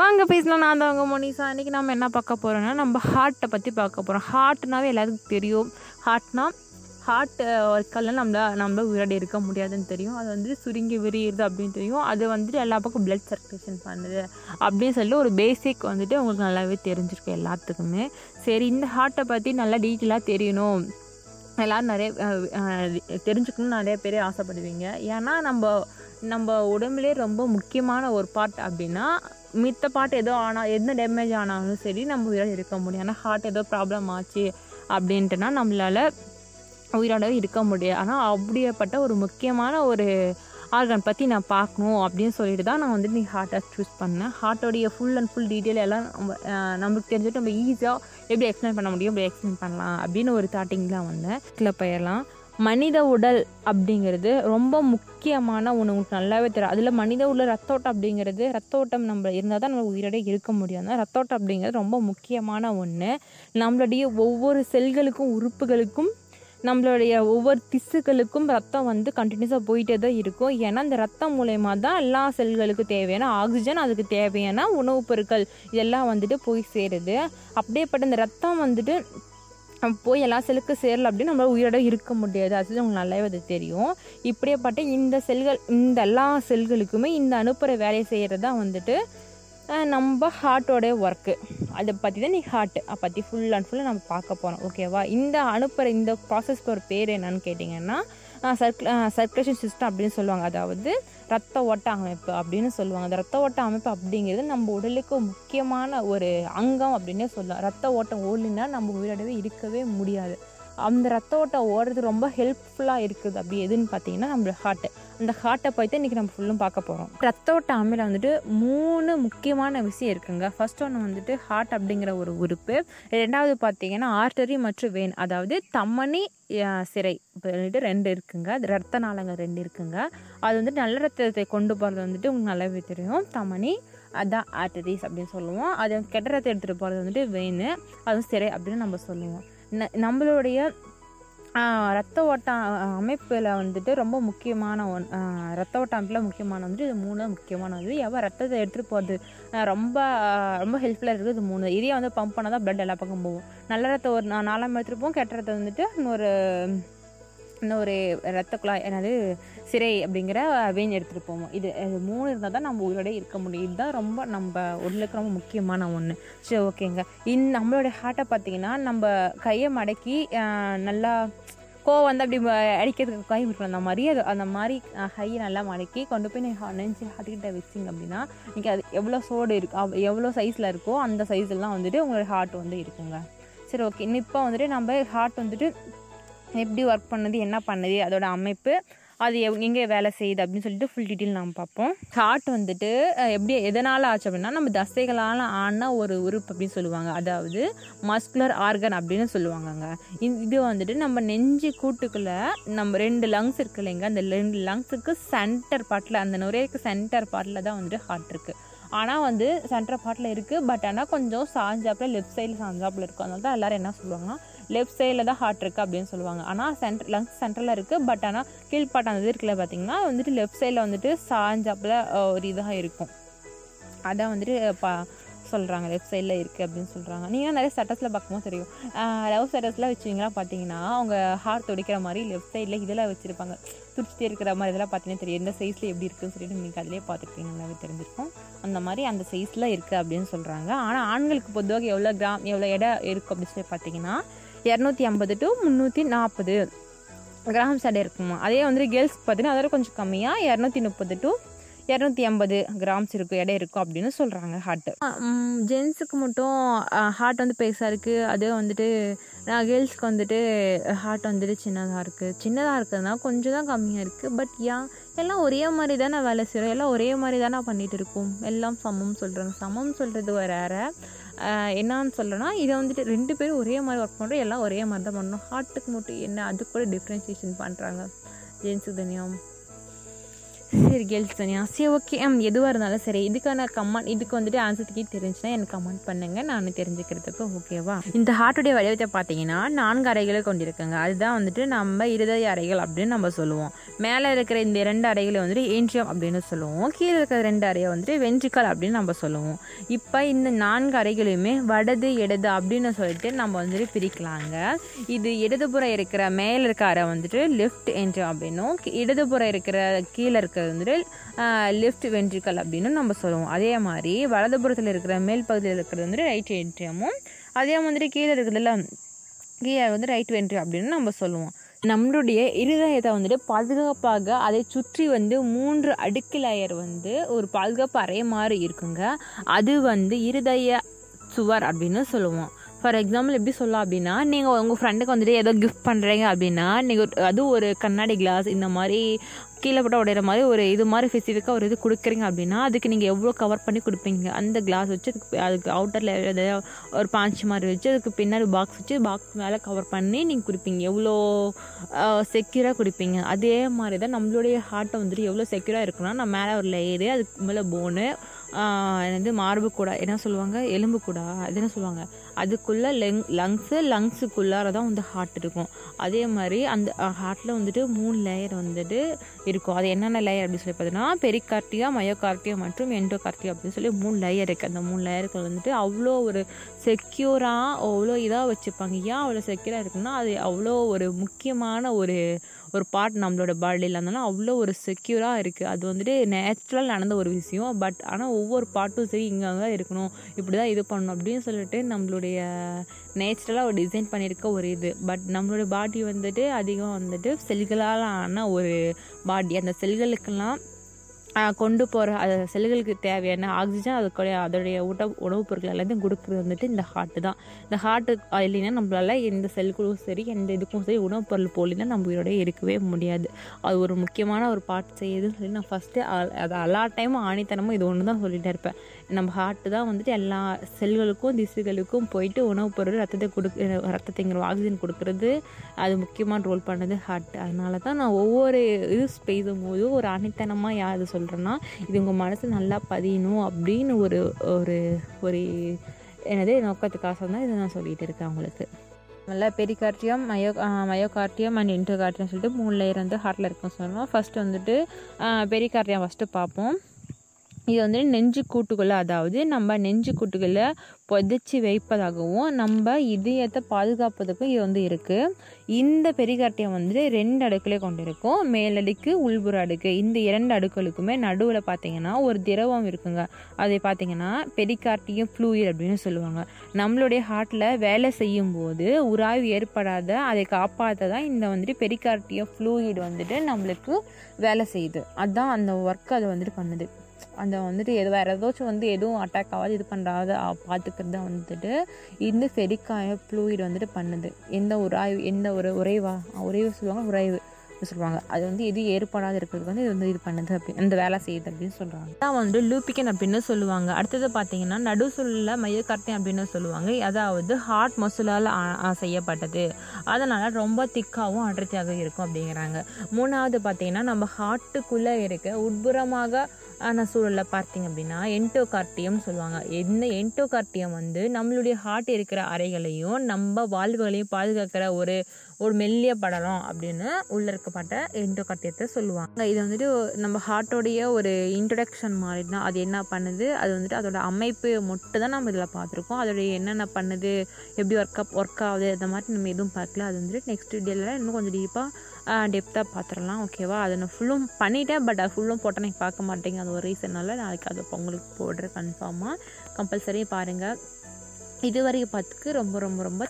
வாங்க பேசலாம். நான் தான் உங்கள் மோனிசா. இன்றைக்கி நம்ம என்ன பார்க்க போகிறோம்னா நம்ம ஹார்ட்டை பற்றி பார்க்க போகிறோம் ஹார்ட்னாவே எல்லாத்துக்கும் தெரியும். ஹார்ட்னா ஹார்ட் ஒர்க்கெல்லாம் நம்மள நம்ம உயிரோடு இருக்க முடியாதுன்னு தெரியும். அது வந்து சுருங்கி விரியுது அப்படின்னு தெரியும். அது வந்துட்டு எல்லா பக்கம் பிளட் சர்க்குலேஷன் பண்ணுது அப்படின்னு சொல்லிட்டு ஒரு பேசிக் வந்துட்டு உங்களுக்கு நல்லாவே தெரிஞ்சிருக்கும் எல்லாத்துக்குமே. சரி இந்த ஹார்ட்டை பற்றி நல்லா டீட்டெயிலாக தெரியணும். எல்லோரும் நிறைய தெரிஞ்சுக்கணும்னு நிறைய பேர் ஆசைப்படுவீங்க. ஏன்னா நம்ம நம்ம உடம்புலே ரொம்ப முக்கியமான ஒரு பார்ட் அப்படின்னா மித்த பாட்டு ஏதோ ஆனால் எந்த டேமேஜ் ஆனாலும் சரி நம்ம உயிரோட இருக்க முடியும். ஆனால் ஹார்ட் ஏதோ ப்ராப்ளம் ஆச்சு அப்படின்ட்டுனா நம்மளால் உயிரோட இருக்க முடியாது. ஆனால் அப்படியேப்பட்ட ஒரு முக்கியமான ஒரு ஆர்கன் பற்றி நான் பார்க்கணும் அப்படின்னு சொல்லிட்டு தான் நான் வந்து நீ ஹார்ட்டை சூஸ் பண்ணேன். ஹார்ட்டோடைய ஃபுல் அண்ட் ஃபுல் டீட்டெயில் எல்லாம் நம்ம நம்மளுக்கு நமக்கு தெரிஞ்சுட்டு நம்ம ஈஸியாக எப்படி எக்ஸ்பிளைன் பண்ண முடியும் எப்படி எக்ஸ்பிளைன் பண்ணலாம் அப்படின்னு ஒரு தாட்டிங்கில் வந்தேன். கிளப் போயிடலாம். மனித உடல் அப்படிங்கிறது ரொம்ப முக்கியமான ஒன்று உங்களுக்கு நல்லாவே தெரியும். அதில் மனித உடல் ரத்த ஓட்டம் அப்படிங்கிறது ரத்த ஓட்டம் நம்ம இருந்தால் தான் நம்ம உயிரோட இருக்க முடியும். தான் ரத்த ஓட்டம் அப்படிங்கிறது ரொம்ப முக்கியமான ஒன்று நம்மளுடைய ஒவ்வொரு செல்களுக்கும் உறுப்புகளுக்கும் நம்மளுடைய ஒவ்வொரு திசுக்களுக்கும் ரத்தம் வந்து கண்டினியூஸாக போயிட்டே தான் இருக்கும். ஏன்னா இந்த ரத்தம் மூலயமா தான் எல்லா செல்களுக்கும் தேவையான ஆக்சிஜன் அதுக்கு தேவையான உணவுப் பொருட்கள் இதெல்லாம் வந்துட்டு போய் சேருது. அப்படியேப்பட்ட இந்த ரத்தம் வந்துட்டு நம்ம போய் எல்லா செல்லுக்கு சேரல அப்படின்னு நம்மளால் உயிரோட இருக்க முடியாது. அது உங்களுக்கு நல்லாவே அது தெரியும். இப்படியேப்பட்ட இந்த செல்கள் இந்த எல்லா செல்களுக்குமே இந்த அனுப்புகிற வேலையை செய்கிறது தான் வந்துட்டு நம்ம ஹார்ட்டோடைய ஒர்க்கு அதை பற்றி தான் நீ ஹார்ட்டு அதை பற்றி ஃபுல் அண்ட் ஃபுல்லாக நம்ம பார்க்க போகிறோம் ஓகேவா இந்த அனுப்புகிற இந்த ப்ராசஸ்க்கு ஒரு பேர் என்னன்னு கேட்டிங்கன்னா சர்க்கு சர்க்குலேஷன் சிஸ்டம் அப்படின்னு சொல்லுவாங்க. அதாவது ரத்த ஓட்ட அமைப்பு அப்படின்னு சொல்லுவாங்க. அந்த ரத்த ஓட்ட அமைப்பு அப்படிங்கிறது நம்ம உடலுக்கு முக்கியமான ஒரு அங்கம் அப்படின்னே சொல்லலாம். ரத்த ஓட்டம் ஓடலைன்னா நம்ம உயிரோடவே இருக்கவே முடியாது. அந்த ரத்த ஓட்டம் ஓடுறது ரொம்ப ஹெல்ப்ஃபுல்லாக இருக்குது. அப்படி எதுன்னு பார்த்தீங்கன்னா நம்ம ஹார்ட்டு அந்த ஹார்ட்டை பற்றி இன்றைக்கி நம்ம ஃபுல்லும் பார்க்க போகிறோம் ரத்த ஓட்ட அமையில் வந்துட்டு மூணு முக்கியமான விஷயம் இருக்குங்க. ஃபர்ஸ்ட் ஒன்று வந்துட்டு ஹார்ட் அப்படிங்கிற ஒரு உறுப்பு. ரெண்டாவது பார்த்தீங்கன்னா ஆர்டரி மற்றும் வெயின் அதாவது தமனி சிறை. சிரை சொல்லிட்டு ரெண்டு இருக்குங்க. அது ரத்த நாளங்கள் ரெண்டு இருக்குங்க. அது வந்துட்டு நல்ல ரத்தத்தை கொண்டு போகிறது வந்துட்டு உங்களுக்கு நல்லாவே தெரியும். தமனி அதான் ஆர்டரிஸ் அப்படின்னு சொல்லுவோம். அது கெட்ட ரத்தம் எடுத்துகிட்டு போகிறது வந்துட்டு வெயின் அதுவும் சிறை அப்படின்னு நம்ம சொல்லுவோம். ந- நம்மளுடைய ரத்த ஓட்ட அமைப்பில் வந்துட்டு ரொம்ப முக்கியமான ஒன் ரத்த ஓட்ட அமைப்பில் முக்கியமான வந்துட்டு இது மூணு முக்கியமான வந்து எவ்வளோ ரத்தத்தை எடுத்துகிட்டு போகிறது ரொம்ப ரொம்ப ஹெல்ப்ஃபுல்லாக இருக்குது இது மூணு. இதே வந்து பம்ப் பண்ணால் தான் ப்ளட் எல்லா பக்கம் போகும். நல்ல ரத்தம் ஒரு நாலாம் எடுத்துகிட்டு போவோம் கெட்ட ரத்தம் வந்துட்டு இன்னொரு ஒரு ரத்த குழாய் என்னது சிறை அப்படிங்கிற வெயின் எடுத்துகிட்டு போவோம். இது இது மூணு இருந்தால் தான் நம்ம உயிரோட இருக்க முடியும். இதுதான் ரொம்ப நம்ம உடலுக்கு ரொம்ப முக்கியமான ஒன்று சரி ஓகேங்க. இந் நம்மளுடைய ஹார்ட்டை பார்த்தீங்கன்னா நம்ம கையை மடக்கி நல்லா கோவம் வந்து அப்படி அடிக்கிறதுக்கு கை விட்டுரும் அந்த மாதிரி அது அந்த மாதிரி ஹையை நல்லா மடக்கி கொண்டு போய் நீங்கள் நெஞ்சு ஹார்ட்டுக்கிட்ட வச்சிங்க அப்படின்னா நீங்கள் அது எவ்வளோ சோடு இருக்கு எவ்வளோ சைஸில் இருக்கோ அந்த சைஸ்லாம் வந்துட்டு உங்களோட ஹார்ட் வந்து இருக்குங்க. சரி ஓகே. இப்போ வந்துட்டு நம்ம ஹார்ட் வந்துட்டு எப்படி ஒர்க் பண்ணுது என்ன பண்ணுது அதோட அமைப்பு அது எவ் எங்கே வேலை செய்யுது அப்படின்னு சொல்லிட்டு ஃபுல் டீட்டெயில் நம்ம பார்ப்போம். ஹார்ட் வந்துட்டு எப்படி எதனால் ஆச்சு அப்படின்னா நம்ம தசைகளால் ஆன ஒரு உறுப்பு அப்படின்னு சொல்லுவாங்க. அதாவது மஸ்குலர் ஆர்கன் அப்படின்னு சொல்லுவாங்கங்க. இது- இது வந்துட்டு நம்ம நெஞ்சு கூட்டுக்குள்ளே நம்ம ரெண்டு லங்ஸ் இருக்கு இல்லைங்க. அந்த ரெண்டு லங்ஸுக்கு சென்டர் பார்ட்டில் அந்த நுரையீரலுக்கு சென்டர் பார்ட்டில் தான் வந்துட்டு ஹார்ட் இருக்குது ஆனால் வந்து சென்டர் பார்ட்டில் இருக்குது பட் ஆனால் கொஞ்சம் சாஞ்சாப்பில் லெஃப்ட் சைடில் சாஞ்சாப்பில் இருக்கும் அதனால தான் எல்லோரும் என்ன சொல்லுவாங்கன்னா லெஃப்ட் சைடில் தான் ஹார்ட் இருக்குது அப்படின்னு சொல்லுவாங்க. ஆனால் சென்டர் லங்ஸ் சென்டரில் இருக்குது பட் ஆனால் கீழ்பாட்டு அந்த இது இருக்குல்ல பார்த்தீங்கன்னா வந்துட்டு லெஃப்ட் சைடில் வந்துட்டு சாஞ்சாப்பில் ஒரு இதாக இருக்கும். அதான் வந்துட்டு பா சொல்கிறாங்க லெஃப்ட் சைடில் இருக்குது அப்படின்னு சொல்கிறாங்க நீங்கள் நிறைய ஸ்டேட்டஸில் பார்க்கும்போது தெரியும். லவ் ஸ்டேட்டஸ்லாம் வச்சிங்களா பார்த்தீங்கன்னா அவங்க ஹார்ட் துடிக்கிற மாதிரி லெஃப்ட் சைடில் இதெல்லாம் வச்சுருப்பாங்க. துடிச்சிட்டே இருக்கிற மாதிரி இதெல்லாம் பார்த்தீங்கன்னா தெரியும். எந்த சைஸில் எப்படி இருக்குன்னு சொல்லிட்டு நீங்கள் அதிலே பார்த்துருப்பீங்க நல்லாவே தெரிஞ்சிருக்கும். அந்த மாதிரி அந்த சைஸில் இருக்குது அப்படின்னு சொல்கிறாங்க ஆனால் ஆண்களுக்கு பொதுவாக எவ்வளோ கிராம் எவ்வளோ இடம் இருக்குது அப்படின்னு சொல்லி பார்த்தீங்கன்னா இரநூத்தி ஐம்பது டு முந்நூற்றி நாற்பது கிராம்ஸ் எடை இருக்குமா? அதே வந்து கேர்ள்ஸ்க்கு பார்த்தீங்கன்னா அதோட கொஞ்சம் கம்மியாக இரநூத்தி முப்பது டு இரநூத்தி ஐம்பது கிராம்ஸ் இருக்கும் எடை இருக்கும் அப்படின்னு சொல்கிறாங்க ஹார்ட்டு ஜென்ஸுக்கு மட்டும் ஹார்ட் வந்து பெருசாக இருக்குது அதே வந்துட்டு கேர்ள்ஸ்க்கு வந்துட்டு ஹார்ட் வந்துட்டு சின்னதாக இருக்குது சின்னதாக இருக்கிறதுனா கொஞ்சம் தான் கம்மியாக இருக்குது பட் ஏன் எல்லாம் ஒரே மாதிரி தானே வேலை செய்கிறோம் எல்லாம் ஒரே மாதிரி தானே பண்ணிகிட்டு இருக்கோம். எல்லாம் சமம் சொல்கிறாங்க சமம் சொல்கிறது வேற என்னன்னு சொல்கிறேன்னா இதை வந்துட்டு ரெண்டு பேரும் ஒரே மாதிரி ஒர்க் பண்ணுறோம் எல்லாம் ஒரே மாதிரி தான் பண்ணணும். ஹார்ட்டுக்கு மட்டும் என்ன அது கூட டிஃப்ரென்சியேஷன் பண்ணுறாங்க ஜென்ஸுக்கு தனியாக சரி கேர்ள்ஸ் தனியா சரி ஓகே எதுவாக இருந்தாலும் சரி இதுக்கான கமெண்ட் இதுக்கு வந்துட்டு ஆன்சர் கீ தெரிஞ்சுன்னா எனக்கு கமெண்ட் பண்ணுங்கள் நான் தெரிஞ்சுக்கிறதுக்கு ஓகேவா இந்த ஹார்ட்டுடைய வடிவத்தை பார்த்தீங்கன்னா நான்கு அறைகளை கொண்டிருக்குங்க. அதுதான் வந்துட்டு நம்ம இருதய அறைகள் அப்படின்னு நம்ம சொல்லுவோம். மேலே இருக்கிற இந்த ரெண்டு அறைகளை வந்துட்டு ஏன்ஜியம் அப்படின்னு சொல்லுவோம். கீழே இருக்கிற ரெண்டு அறையை வந்துட்டு வெஞ்சிக்கல் அப்படின்னு நம்ம சொல்லுவோம். இப்போ இந்த நான்கு அறைகளையுமே வடது இடது அப்படின்னு சொல்லிட்டு நம்ம வந்துட்டு பிரிக்கலாங்க. இது இடதுபுறம் இருக்கிற மேலே இருக்க அறை வந்துட்டு லெஃப்ட் ஏன்ஜியம் அப்படின்னும் இடதுபுறம் இருக்கிற கீழே இருக்கிறது வந்துட்டு லெஃப்ட் வென்ட்ரிக்கல் அப்படின்னு நம்ம சொல்லுவோம். அதே மாதிரி வலதுபுறத்தில் இருக்கிற மேல் பகுதியில் இருக்கிறது வந்துட்டு ரைட் என்ட்ரியமும் அதே மாதிரி கீழே இருக்கிறதுல கீழே வந்து ரைட் வென்ட்ரி அப்படின்னு நம்ம சொல்லுவோம். நம்மளுடைய இருதயத்தை வந்துட்டு பாதுகாப்பாக அதை சுற்றி வந்து மூன்று அடுக்கு லேயர் வந்து ஒரு பாதுகாப்பு அறைய மாதிரி இருக்குங்க. அது வந்து இருதய சுவர் அப்படின்னு சொல்லுவோம். ஃபார் எக்ஸாம்பிள் எப்படி சொல்லலாம் அப்படின்னா நீங்கள் உங்கள் ஃப்ரெண்டுக்கு வந்துட்டு ஏதோ கிஃப்ட் பண்ணுறீங்க அப்படின்னா நீங்கள் அது ஒரு கண்ணாடி கிளாஸ் இந்த மாதிரி கீழே போட்டால் உடையிற மாதிரி ஒரு இது மாதிரி ஸ்பெசிஃபிக்காக ஒரு இது கொடுக்குறீங்க அப்படின்னா அதுக்கு நீங்கள் எவ்வளோ கவர் பண்ணி கொடுப்பீங்க? அந்த கிளாஸ் வச்சு அதுக்கு அதுக்கு அவுட்டரில் ஏதாவது ஒரு பாஞ்ச் மாதிரி வச்சு அதுக்கு பின்னாடி பாக்ஸ் வச்சு பாக்ஸ் மேலே கவர் பண்ணி நீங்கள் கொடுப்பீங்க. எவ்வளோ செக்யூராக கொடுப்பீங்க. அதே மாதிரி தான் நம்மளுடைய ஹார்ட்டை வந்துட்டு எவ்வளோ செக்யூராக இருக்குன்னா நான் மேலே ஒரு லேயரு அதுக்கு மேலே போனு என்னது மார்பு கூட என்ன சொல்லுவாங்க? எலும்பு கூட அது என்ன சொல்லுவாங்க? அதுக்குள்ளே லெங் லங்ஸு லங்ஸுக்குள்ளார தான் வந்து ஹார்ட் இருக்கும். அதே மாதிரி அந்த ஹார்ட்டில் வந்துட்டு மூணு லேயர் வந்துட்டு இருக்கும். அது என்னென்ன லேயர் அப்படின்னு சொல்லி பார்த்தீங்கன்னா பெரிகார்டியா மயோகார்டியா மற்றும் எண்டோகார்டியா அப்படின்னு சொல்லி மூணு லேயர் இருக்குது அந்த மூணு லேயருக்குள்ள வந்துட்டு அவ்வளோ ஒரு செக்யூராக அவ்வளோ இதாக வச்சுப்பாங்க. ஏன் அவ்வளோ செக்யூராக இருக்குன்னா அது அவ்வளோ ஒரு முக்கியமான ஒரு ஒரு பார்ட் நம்மளோட பாடியில் இருந்தாலும் அவ்வளோ ஒரு செக்யூராக இருக்குது அது வந்துட்டு நேச்சுரல் நடந்த ஒரு விஷயம். பட் ஆனால் ஒவ்வொரு பார்ட்டும் சரி இங்கே அங்கே இருக்கணும். இப்படி தான் இது பண்ணணும் அப்படின்னு சொல்லிட்டு நம்மளுடைய நேச்சுரலாக ஒரு டிசைன் பண்ணியிருக்க ஒரு இது. பட் நம்மளுடைய பாடி வந்துட்டு அதிகம் வந்துட்டு செல்களால் ஆன ஒரு பாடி அந்த செல்களுக்கெல்லாம் கொண்டு போகிற அது செல்களுக்கு தேவையான ஆக்சிஜன் அதுக்குடைய அதோடைய ஊட்ட உணவுப் பொருட்கள் எல்லாத்தையும் கொடுக்குறது வந்துட்டு இந்த ஹார்ட்டு தான். இந்த ஹார்ட்டு இல்லைன்னா நம்மளால் எந்த செல்களும் சரி எந்த இதுக்கும் சரி உணவுப் பொருள் போலினா நம்ம உயிரோட இருக்கவே முடியாது. அது ஒரு முக்கியமான ஒரு பார்ட் செய்யுதுன்னு சொல்லி நான் ஃபஸ்ட்டு அது எல்லா டைமும் ஆணித்தனமும் இது ஒன்று தான் சொல்லிகிட்டே இருப்பேன். நம்ம ஹார்ட்டு தான் வந்துட்டு எல்லா செல்களுக்கும் திசுகளுக்கும் போயிட்டு உணவுப் பொருள் ரத்தத்தை கொடுக்க ரத்தத்தைங்கிற ஆக்சிஜன் கொடுக்கறது. அது முக்கியமான ரோல் பண்ணது ஹார்ட் அதனால தான் நான் ஒவ்வொரு இது பேசும் போது ஒரு அணித்தனமாக யார் இது சொல்கிறேன்னா இது உங்கள் மனசு நல்லா பதியணும் அப்படின்னு ஒரு ஒரு ஒரு எனது நோக்கத்துக்காக தான் இதை நான் சொல்லிகிட்டு இருக்கேன் உங்களுக்கு. நல்லா pericardium myo myocardium and endocardium சொல்லிட்டு மூணு லேயர் வந்து ஹார்ட்டில் இருக்குன்னு சொன்னோம் ஃபஸ்ட்டு வந்துட்டு பெரிகார்டியம் ஃபஸ்ட்டு பார்ப்போம். இது வந்து நெஞ்சு கூட்டுக்குள்ளே அதாவது நம்ம நெஞ்சு கூட்டுக்குள்ளே புதைச்சி வைப்பதாகவும் நம்ம இதயத்தை பாதுகாப்பதற்கும் இது வந்து இருக்குது இந்த பெரிகாட்டியம் வந்து ரெண்டு அடுக்குலே கொண்டு இருக்கும் மேலடுக்கு உள்புற அடுக்கு. இந்த இரண்டு அடுக்குகளுக்குமே நடுவில் பார்த்தீங்கன்னா ஒரு திரவம் இருக்குங்க. அதை பார்த்தீங்கன்னா பெரிகார்டியம் ஃப்ளூயிட் அப்படின்னு சொல்லுவாங்க. நம்மளுடைய ஹார்ட்டில் வேலை செய்யும் போது உராய்வு ஏற்படாத அதை காப்பாற்ற தான் இந்த வந்துட்டு பெரிகார்டியம் ஃப்ளூயிட் வந்துட்டு நம்மளுக்கு வேலை செய்யுது. அதுதான் அந்த ஒர்க் அது வந்துட்டு பண்ணுது. அந்த வந்துட்டு எது வேறு ஏதாச்சும் வந்து எதுவும் அட்டாக் ஆகாது இது பண்ணுறாத பார்த்துக்கிறது தான் வந்துட்டு இந்த செரிக்காய ஃப்ளூயிட் வந்துட்டு பண்ணுது. எந்த உராய்வு எந்த ஒரு உறைவா உறைவு சொல்லுவாங்க உறைவு சொல்லுவாங்க. அது வந்து எது ஏற்படாத இருக்கிறதுக்கு வந்து இது வந்து இது பண்ணுது அப்படி அந்த வேலை செய்யுது அப்படின்னு சொல்கிறாங்க அதான் வந்து லூப்பிக்கன் அப்படின்னு சொல்லுவாங்க. அடுத்தது பார்த்தீங்கன்னா நடுசுள்ள மையக்கரட்டை அப்படின்னு சொல்லுவாங்க. அதாவது ஹார்ட் மசிலால் செய்யப்பட்டது. அதனால் ரொம்ப திக்காகவும் அடர்த்தியாக இருக்கும் அப்படிங்கிறாங்க. மூணாவது பார்த்தீங்கன்னா நம்ம ஹார்ட்டுக்குள்ளே இருக்க உட்புறமாக ஆன சூழலில் பார்த்தீங்க அப்படின்னா என்டோகார்டியம்னு சொல்லுவாங்க. இந்த என்டோகார்டியம் வந்து நம்மளுடைய ஹார்ட் இருக்கிற அறைகளையும் நம்ம வாழ்வுகளையும் பாதுகாக்கிற ஒரு ஒரு மெல்லிய படலம் அப்படின்னு உள்ள இருக்கப்பட்ட எண்டோகார்டியத்தை சொல்லுவாங்க. இது வந்துட்டு நம்ம ஹார்ட்டோடைய ஒரு இன்ட்ரடக்ஷன் மாதிரி தான் அது என்ன பண்ணுது? அது வந்துட்டு அதோட அமைப்பு மட்டும் தான் நம்ம இதில் பார்த்துருக்கோம். அதோடைய என்னென்ன பண்ணுது? எப்படி ஒர்க் அப் ஒர்க் ஆகுது? அந்த மாதிரி நம்ம எதுவும் பார்க்கல. அது வந்துட்டு நெக்ஸ்ட் டேல இன்னும் கொஞ்சம் டீப்பாக டெப்த்தாக பார்த்துடலாம் ஓகேவா அதை நான் ஃபுல்லும் பண்ணிட்டேன் பட் அது ஃபுல்லும் போட்டால் எனக்கு பார்க்க மாட்டேங்க. அது ஒரு ரீசன்னால நாளைக்கு அதை உங்களுக்கு போடுறேன் கன்ஃபார்மாக கம்பல்சரி பாருங்கள் இதுவரை பார்த்துக்கு ரொம்ப ரொம்ப ரொம்ப